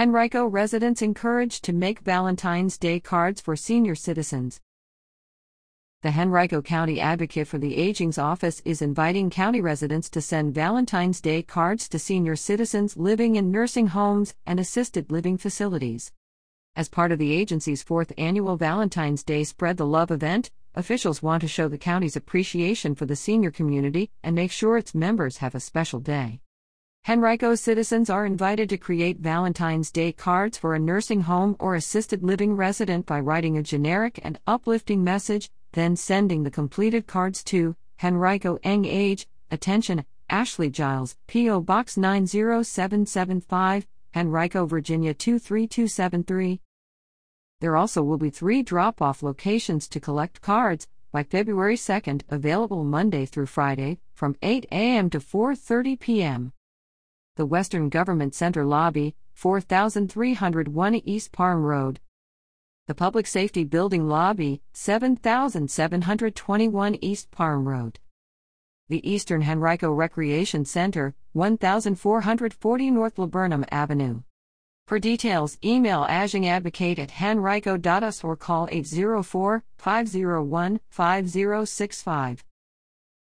Henrico residents encouraged to make Valentine's Day cards for senior citizens. The Henrico County Advocate for the Aging's office is inviting county residents to send Valentine's Day cards to senior citizens living in nursing homes and assisted living facilities. As part of the agency's fourth annual Valentine's Day Spread the Love event, officials want to show the county's appreciation for the senior community and make sure its members have a special day. Henrico citizens are invited to create Valentine's Day cards for a nursing home or assisted living resident by writing a generic and uplifting message, then sending the completed cards to Henrico EngAGE, attention, Ashlee Giles, P.O. Box 90775, Henrico, Virginia 23273. There also will be three drop off locations to collect cards by February 2nd, available Monday through Friday, from 8 a.m. to 4.30 p.m the Western Government Center Lobby, 4301 East Parham Road. The Public Safety Building Lobby, 7721 East Parham Road. The Eastern Henrico Recreation Center, 1440 North Laburnum Avenue. For details, email agingadvocate at henrico.us or call 804 501 5065.